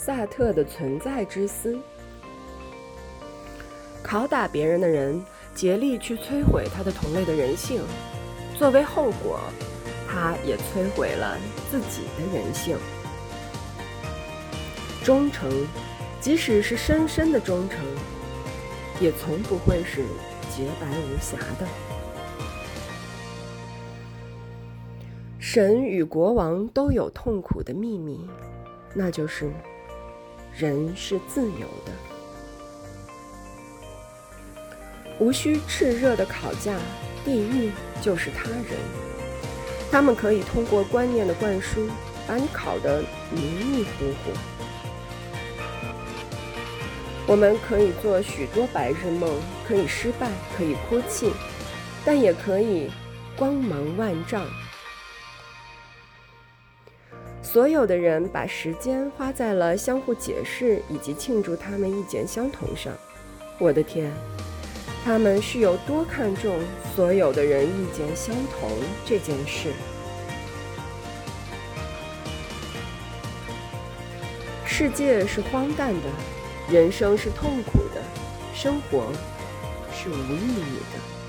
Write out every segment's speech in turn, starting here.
萨特的存在之思。拷打别人的人竭力去摧毁他的同类的人性，作为后果，他也摧毁了自己的人性。忠诚，即使是深深的忠诚，也从不会是洁白无瑕的。神与国王都有痛苦的秘密，那就是人是自由的。无需炽热的烤架，地狱就是他人。他们可以通过观念的灌输，把你烤得迷迷糊糊。我们可以做许多白日梦，可以失败，可以哭泣，但也可以光芒万丈。所有的人把时间花在了相互解释以及庆祝他们意见相同上。我的天！他们是有多看重所有的人意见相同这件事？世界是荒诞的，人生是痛苦的，生活是无意义的。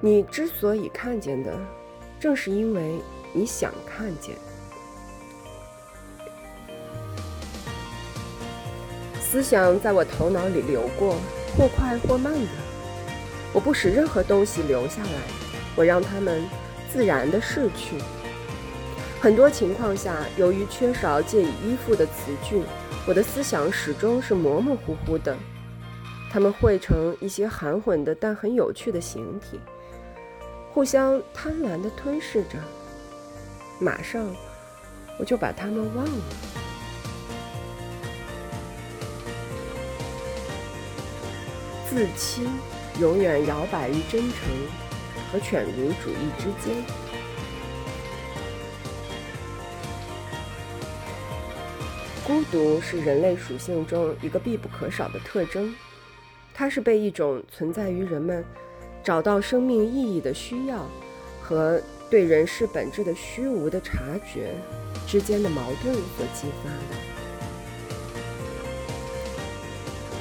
你之所以看见的，正是因为你想看见。思想在我头脑里流过，或快或慢的。我不使任何东西留下来，我让它们自然的逝去。很多情况下，由于缺少借以依附的词句，我的思想始终是模模糊糊的。它们汇成一些含混的但很有趣的形体，互相贪婪地吞噬着。马上，我就把他们忘了。自欺永远摇摆于真诚和犬儒主义之间。孤独是人类属性中一个必不可少的特征，它是被一种存在于人们找到生命意义的需要和对人世本质的虚无的察觉之间的矛盾所激发的。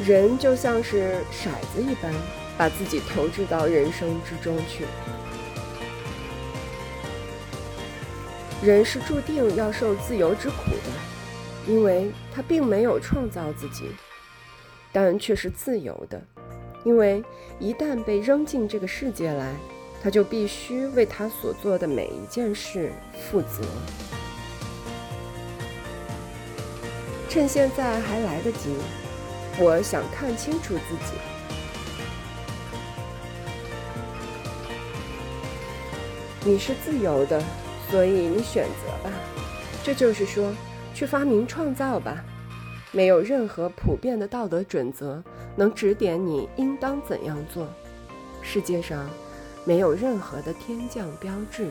人就像是骰子一般，把自己投掷到人生之中去。人是注定要受自由之苦的，因为他并没有创造自己，但却是自由的，因为一旦被扔进这个世界来，他就必须为他所做的每一件事负责。趁现在还来得及。我想看清楚自己。你是自由的，所以你选择吧。这就是说，去发明创造吧。没有任何普遍的道德准则能指点你应当怎样做。世界上没有任何的天降标志。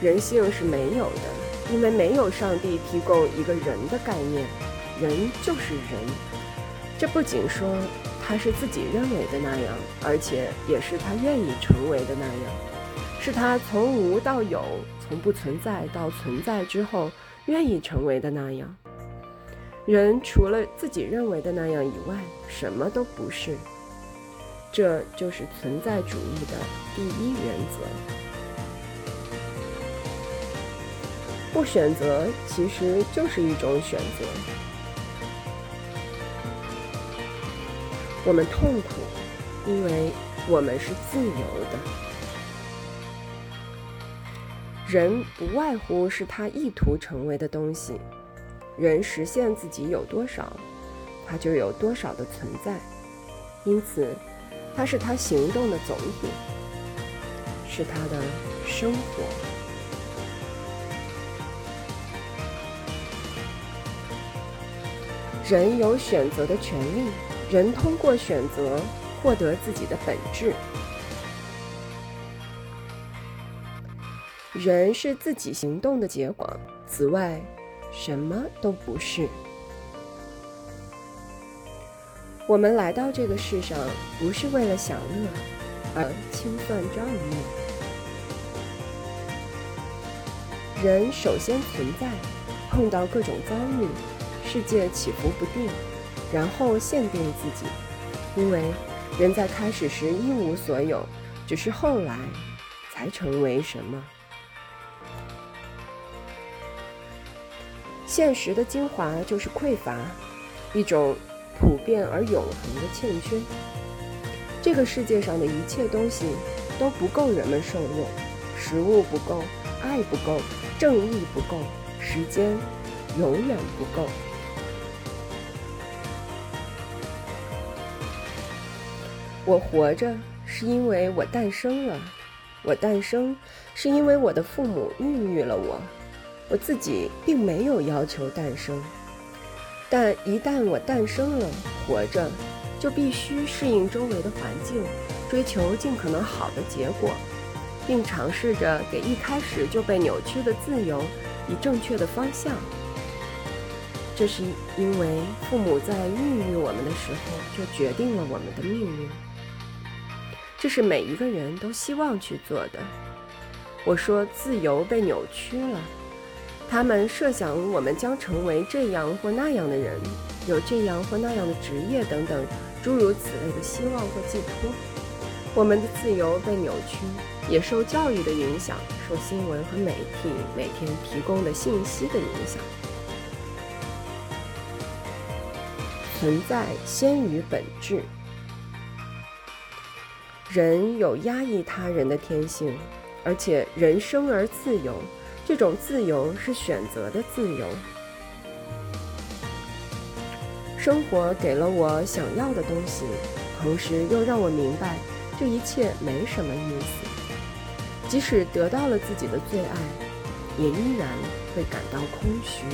人性是没有的。因为没有上帝提供一个人的概念，人就是人。这不仅说他是自己认为的那样，而且也是他愿意成为的那样，是他从无到有，从不存在到存在之后愿意成为的那样。人除了自己认为的那样以外，什么都不是。这就是存在主义的第一原则。不选择其实就是一种选择。我们痛苦，因为我们是自由的。人不外乎是他意图成为的东西。人实现自己有多少，他就有多少的存在。因此，它是他行动的总体，是他的生活。人有选择的权利，人通过选择获得自己的本质。人是自己行动的结果，此外什么都不是。我们来到这个世上，不是为了享乐而清算账目。人首先存在，碰到各种遭遇，世界起伏不定，然后限定自己，因为人在开始时一无所有，只是后来才成为什么。现实的精华就是匮乏，一种普遍而永恒的欠缺。这个世界上的一切东西都不够人们受用，食物不够，爱不够。正义不够，时间永远不够。我活着是因为我诞生了，我诞生是因为我的父母孕育了我，我自己并没有要求诞生。但一旦我诞生了，活着就必须适应周围的环境，追求尽可能好的结果。并尝试着给一开始就被扭曲的自由以正确的方向。这是因为父母在孕育我们的时候就决定了我们的命运。这是每一个人都希望去做的。我说自由被扭曲了，他们设想我们将成为这样或那样的人，有这样或那样的职业等等诸如此类的希望或寄托。我们的自由被扭曲。也受教育的影响，受新闻和媒体每天提供的信息的影响。存在先于本质。人有压抑他人的天性，而且人生而自由，这种自由是选择的自由。生活给了我想要的东西，同时又让我明白这一切没什么意思。即使得到了自己的最爱，也依然会感到空虚。